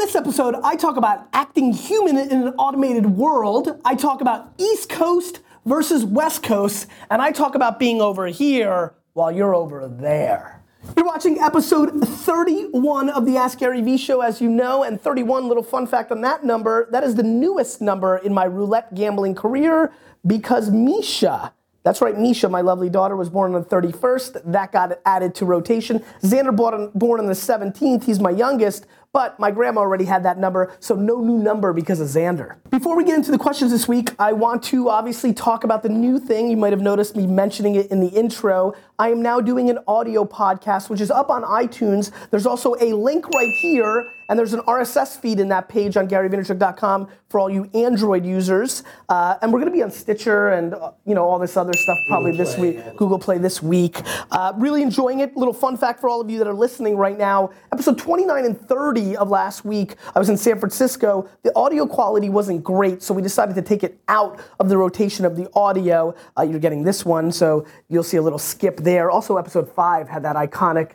this episode, I talk about acting human in an automated world. I talk about East Coast versus West Coast, and I talk about being over here while you're over there. You're watching episode 31 of the Ask Gary Vee show, as you know, and 31, little fun fact on that number, that is the newest number in my roulette gambling career because Misha, that's right, Misha, my lovely daughter, was born on the 31st. That got added to rotation. Xander born on the 17th. He's my youngest. But my grandma already had that number, so no new number because of Xander. Before we get into the questions this week, I want to obviously talk about the new thing. You might have noticed me mentioning it in the intro. I am now doing an audio podcast, which is up on iTunes. There's also a link right here and there's an RSS feed in that page on GaryVaynerchuk.com for all you Android users. Uh, and we're going to be on Stitcher and uh, you know all this other stuff probably Google this Play, week. Google Play this week. Uh, really enjoying it. Little fun fact for all of you that are listening right now. Episode 29 and 30 of last week, I was in San Francisco. The audio quality wasn't great, so we decided to take it out of the rotation of the audio. Uh, you're getting this one, so you'll see a little skip there. Also, episode five had that iconic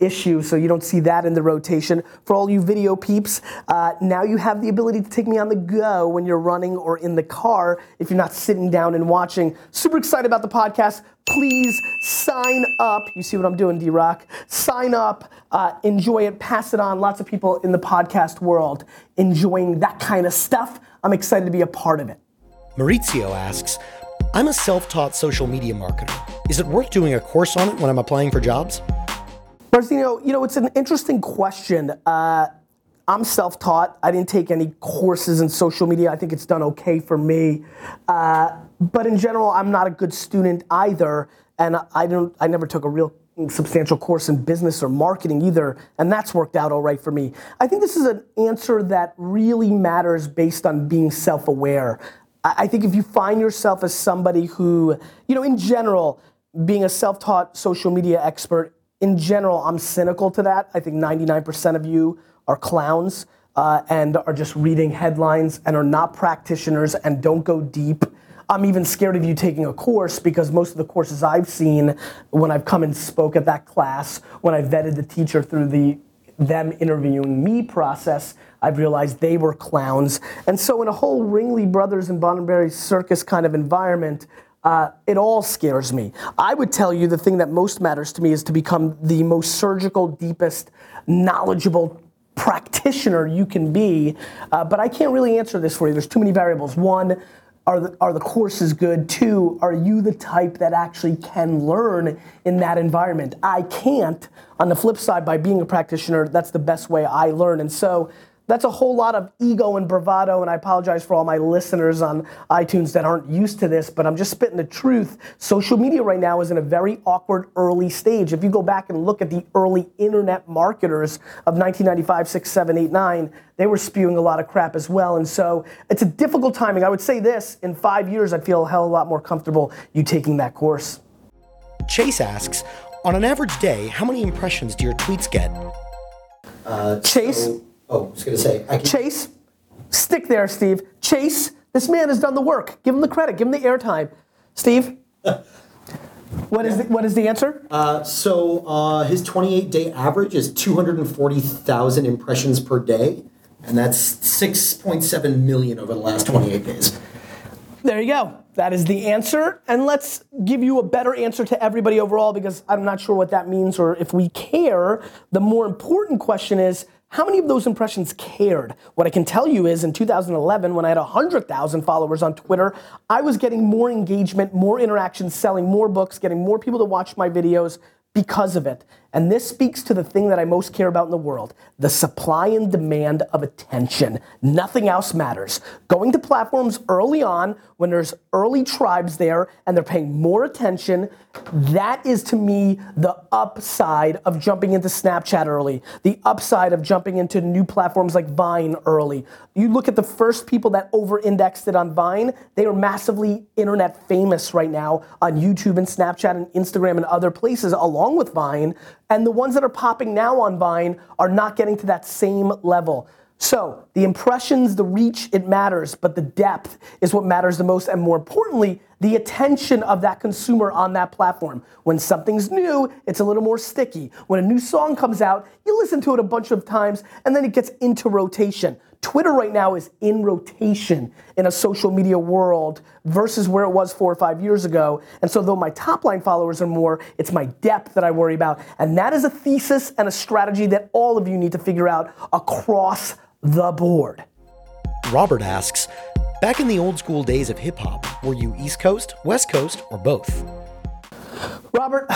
issue, so you don't see that in the rotation. For all you video peeps, uh, now you have the ability to take me on the go when you're running or in the car if you're not sitting down and watching. Super excited about the podcast. Please sign up. You see what I'm doing, D Rock? Sign up, uh, enjoy it, pass it on. Lots of people in the podcast world enjoying that kind of stuff. I'm excited to be a part of it. Maurizio asks, I'm a self taught social media marketer. Is it worth doing a course on it when I'm applying for jobs? Marcino, you know, it's an interesting question. Uh, I'm self taught. I didn't take any courses in social media. I think it's done okay for me. Uh, but in general, I'm not a good student either. And I, don't, I never took a real substantial course in business or marketing either, and that's worked out all right for me. I think this is an answer that really matters based on being self aware. I think if you find yourself as somebody who, you know, in general, being a self taught social media expert in general, I'm cynical to that. I think 99% of you are clowns uh, and are just reading headlines and are not practitioners and don't go deep. I'm even scared of you taking a course because most of the courses I've seen when I've come and spoke at that class, when I vetted the teacher through the them interviewing me process, I've realized they were clowns. And so in a whole Ringling Brothers and Roddenberry circus kind of environment, uh, it all scares me. I would tell you the thing that most matters to me is to become the most surgical, deepest, knowledgeable practitioner you can be. Uh, but I can't really answer this for you. There's too many variables. One, are the, are the courses good? Two, are you the type that actually can learn in that environment? I can't. On the flip side, by being a practitioner, that's the best way I learn. And so that's a whole lot of ego and bravado, and I apologize for all my listeners on iTunes that aren't used to this, but I'm just spitting the truth. Social media right now is in a very awkward early stage. If you go back and look at the early internet marketers of 1995, 6, 7, 8, 9, they were spewing a lot of crap as well. And so it's a difficult timing. I would say this in five years, I'd feel a hell of a lot more comfortable you taking that course. Chase asks, on an average day, how many impressions do your tweets get? Uh, Chase? So- Oh, I was going to say. I can... Chase, stick there, Steve. Chase, this man has done the work. Give him the credit. Give him the airtime. Steve, what is the, what is the answer? Uh, so uh, his 28 day average is 240,000 impressions per day, and that's 6.7 million over the last 28 days. There you go. That is the answer. And let's give you a better answer to everybody overall because I'm not sure what that means or if we care. The more important question is how many of those impressions cared? What I can tell you is in 2011, when I had 100,000 followers on Twitter, I was getting more engagement, more interactions, selling more books, getting more people to watch my videos because of it. And this speaks to the thing that I most care about in the world the supply and demand of attention. Nothing else matters. Going to platforms early on when there's early tribes there and they're paying more attention, that is to me the upside of jumping into Snapchat early, the upside of jumping into new platforms like Vine early. You look at the first people that over indexed it on Vine, they are massively internet famous right now on YouTube and Snapchat and Instagram and other places along with Vine and the ones that are popping now on Vine are not getting to that same level. So the impressions, the reach, it matters, but the depth is what matters the most, and more importantly, the attention of that consumer on that platform. When something's new, it's a little more sticky. When a new song comes out, you listen to it a bunch of times and then it gets into rotation. Twitter right now is in rotation in a social media world versus where it was four or five years ago. And so, though my top line followers are more, it's my depth that I worry about. And that is a thesis and a strategy that all of you need to figure out across the board. Robert asks Back in the old school days of hip hop, were you East Coast, West Coast, or both? Robert,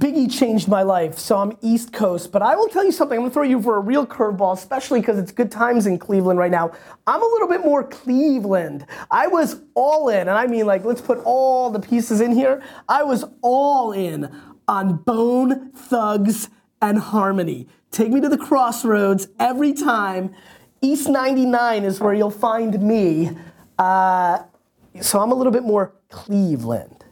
Biggie changed my life, so I'm East Coast. But I will tell you something. I'm gonna throw you for a real curveball, especially because it's good times in Cleveland right now. I'm a little bit more Cleveland. I was all in, and I mean, like, let's put all the pieces in here. I was all in on Bone Thugs and Harmony. Take me to the crossroads every time. East 99 is where you'll find me. Uh, so I'm a little bit more Cleveland.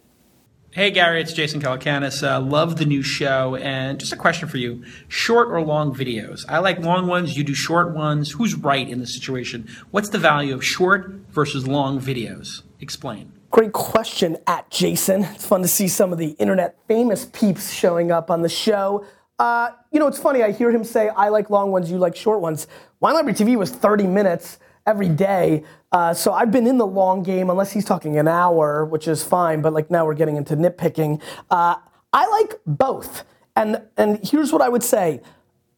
Hey Gary, it's Jason Calacanis. Uh, love the new show, and just a question for you: short or long videos? I like long ones. You do short ones. Who's right in this situation? What's the value of short versus long videos? Explain. Great question, at Jason. It's fun to see some of the internet famous peeps showing up on the show. Uh, you know, it's funny. I hear him say, "I like long ones. You like short ones." Wine Library TV was 30 minutes every day. Uh, so I've been in the long game, unless he's talking an hour, which is fine. But like now we're getting into nitpicking. Uh, I like both, and and here's what I would say: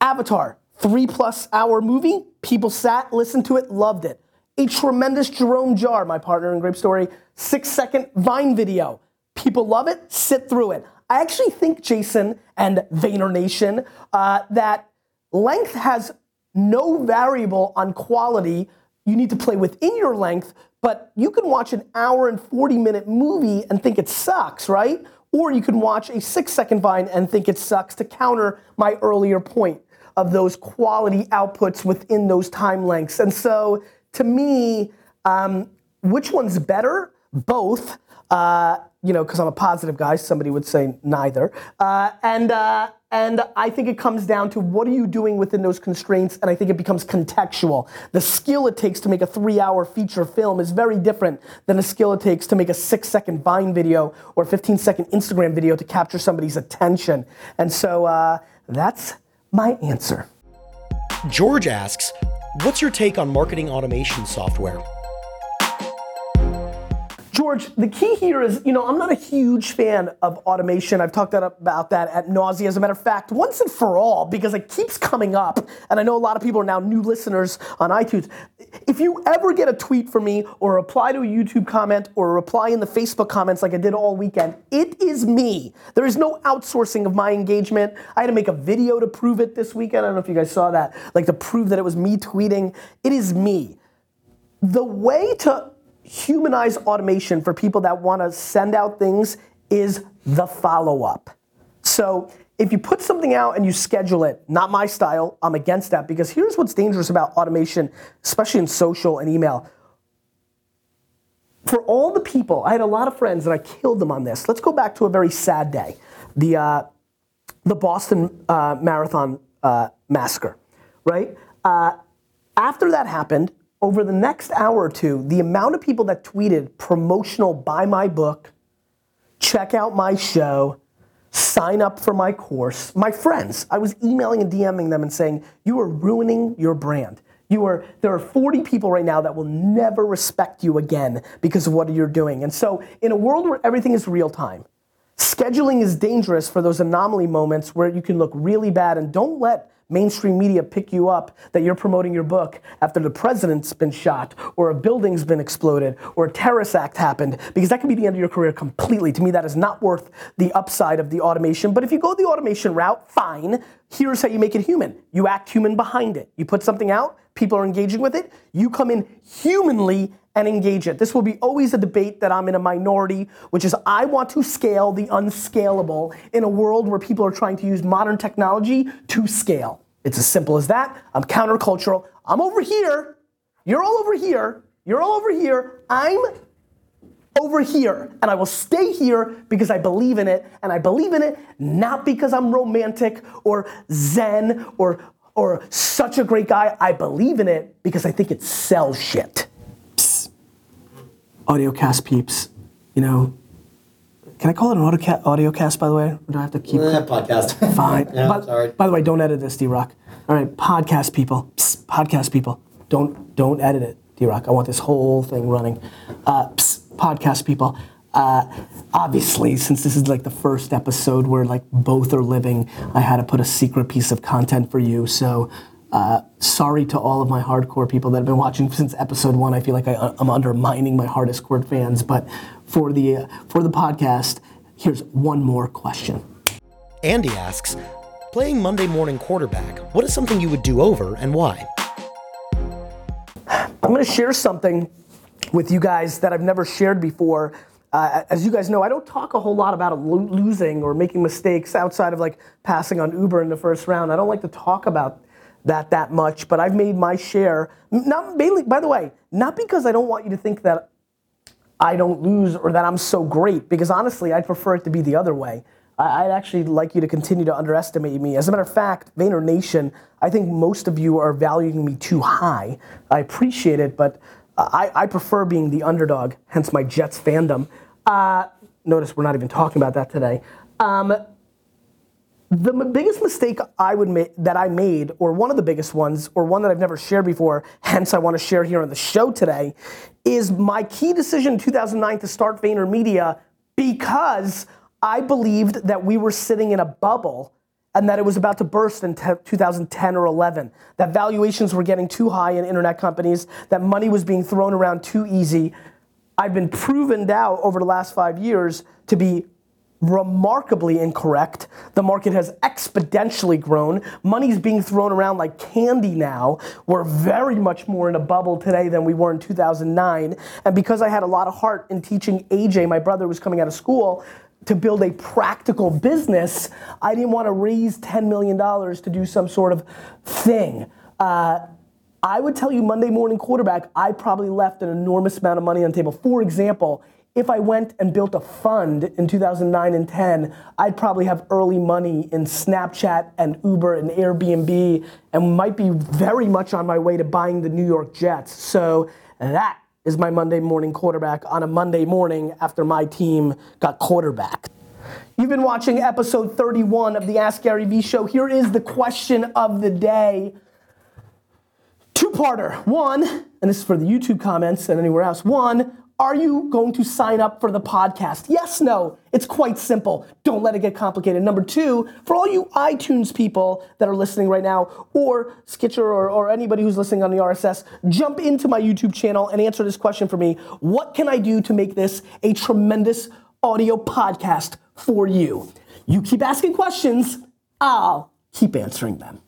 Avatar, three plus hour movie. People sat, listened to it, loved it. A tremendous Jerome Jarre, my partner in GrapeStory, six second Vine video. People love it, sit through it. I actually think, Jason and Vayner Nation, uh, that length has no variable on quality you need to play within your length, but you can watch an hour and 40 minute movie and think it sucks, right? Or you can watch a six second vine and think it sucks to counter my earlier point of those quality outputs within those time lengths. And so to me, um, which one's better? Both. Uh, you know, because I'm a positive guy, somebody would say neither. Uh, and uh, and I think it comes down to what are you doing within those constraints, and I think it becomes contextual. The skill it takes to make a three-hour feature film is very different than the skill it takes to make a six-second Vine video or 15-second Instagram video to capture somebody's attention. And so uh, that's my answer. George asks, "What's your take on marketing automation software?" George, the key here is, you know, I'm not a huge fan of automation. I've talked about that at nausea. As a matter of fact, once and for all, because it keeps coming up, and I know a lot of people are now new listeners on iTunes. If you ever get a tweet from me, or reply to a YouTube comment, or reply in the Facebook comments like I did all weekend, it is me. There is no outsourcing of my engagement. I had to make a video to prove it this weekend. I don't know if you guys saw that, like to prove that it was me tweeting. It is me. The way to humanize automation for people that want to send out things is the follow up. So if you put something out and you schedule it, not my style, I'm against that because here's what's dangerous about automation, especially in social and email. For all the people, I had a lot of friends and I killed them on this. Let's go back to a very sad day the, uh, the Boston uh, Marathon uh, massacre, right? Uh, after that happened, over the next hour or two, the amount of people that tweeted promotional buy my book, check out my show, sign up for my course, my friends, I was emailing and DMing them and saying, you are ruining your brand. You are, there are 40 people right now that will never respect you again because of what you're doing. And so, in a world where everything is real time, scheduling is dangerous for those anomaly moments where you can look really bad and don't let mainstream media pick you up that you're promoting your book after the president's been shot or a building's been exploded or a terrorist act happened because that can be the end of your career completely. To me, that is not worth the upside of the automation. But if you go the automation route, fine. Here's how you make it human. You act human behind it. You put something out, people are engaging with it. You come in humanly and engage it. This will be always a debate that I'm in a minority, which is I want to scale the unscalable in a world where people are trying to use modern technology to scale. It's as simple as that. I'm countercultural. I'm over here. You're all over here. You're all over here. I'm over here. And I will stay here because I believe in it. And I believe in it not because I'm romantic or zen or, or such a great guy. I believe in it because I think it sells shit. Audiocast peeps, you know, can I call it an audio, audio cast, by the way? Or do I have to keep Eh, podcast. Fine. yeah, by, sorry. by the way, don't edit this, D Rock. All right, podcast people, psst, podcast people, don't don't edit it, D Rock. I want this whole thing running. Uh, psst, podcast people. Uh, obviously, since this is like the first episode where like both are living, I had to put a secret piece of content for you. So. Uh, sorry to all of my hardcore people that have been watching since episode one. I feel like I, I'm undermining my hardest core fans, but for the uh, for the podcast, here's one more question. Andy asks, playing Monday morning quarterback, what is something you would do over and why? I'm going to share something with you guys that I've never shared before. Uh, as you guys know, I don't talk a whole lot about losing or making mistakes outside of like passing on Uber in the first round. I don't like to talk about that that much, but I've made my share. Not mainly, by the way, not because I don't want you to think that I don't lose or that I'm so great, because honestly, I'd prefer it to be the other way. I'd actually like you to continue to underestimate me. As a matter of fact, Vayner Nation, I think most of you are valuing me too high. I appreciate it, but I, I prefer being the underdog, hence my Jets fandom. Uh, notice we're not even talking about that today. Um, the biggest mistake I would make that I made, or one of the biggest ones, or one that I've never shared before, hence I want to share here on the show today, is my key decision in 2009 to start VaynerMedia because I believed that we were sitting in a bubble and that it was about to burst in te- 2010 or 11. That valuations were getting too high in internet companies, that money was being thrown around too easy. I've been proven now over the last five years to be remarkably incorrect. The market has exponentially grown. Money's being thrown around like candy now. We're very much more in a bubble today than we were in 2009. And because I had a lot of heart in teaching AJ, my brother was coming out of school, to build a practical business, I didn't want to raise $10 million to do some sort of thing. Uh, I would tell you Monday morning quarterback, I probably left an enormous amount of money on the table. For example, if I went and built a fund in 2009 and 10, I'd probably have early money in Snapchat and Uber and Airbnb and might be very much on my way to buying the New York Jets. So that is my Monday morning quarterback on a Monday morning after my team got quarterback. You've been watching episode 31 of the Ask Gary Vee show. Here is the question of the day. Two-parter. One, and this is for the YouTube comments and anywhere else. One, are you going to sign up for the podcast? Yes, no. It's quite simple. Don't let it get complicated. Number two, for all you iTunes people that are listening right now, or Stitcher, or, or anybody who's listening on the RSS, jump into my YouTube channel and answer this question for me. What can I do to make this a tremendous audio podcast for you? You keep asking questions, I'll keep answering them.